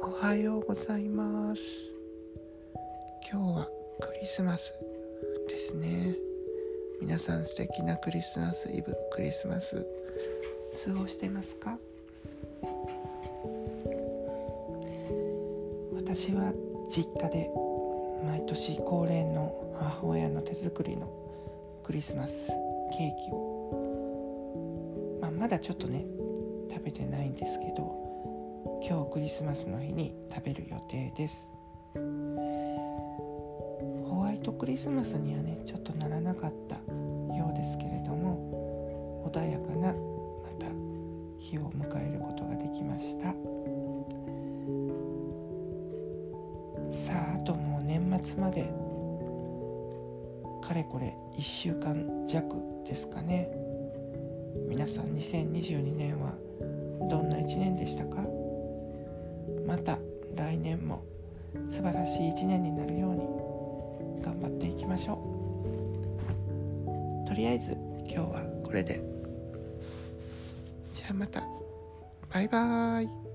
おはようございます。今日はクリスマスですね。皆さん素敵なクリスマスイブクリスマス過ごしてますか？私は実家で毎年恒例の母親の手作りのクリスマスケーキを、まあ、まだちょっとね食べてないんですけど今日クリスマスの日に食べる予定です。ホワイトクリスマスにはねちょっとならなかったようですけれども穏やかなまた日を迎えることができました。さああともう年末までかれこれ1週間弱ですかね。皆さん2022年はどんな1年でしたか？また来年も素晴らしい一年になるように頑張っていきましょう。とりあえず今日はこれで。じゃあまた。バイバーイ。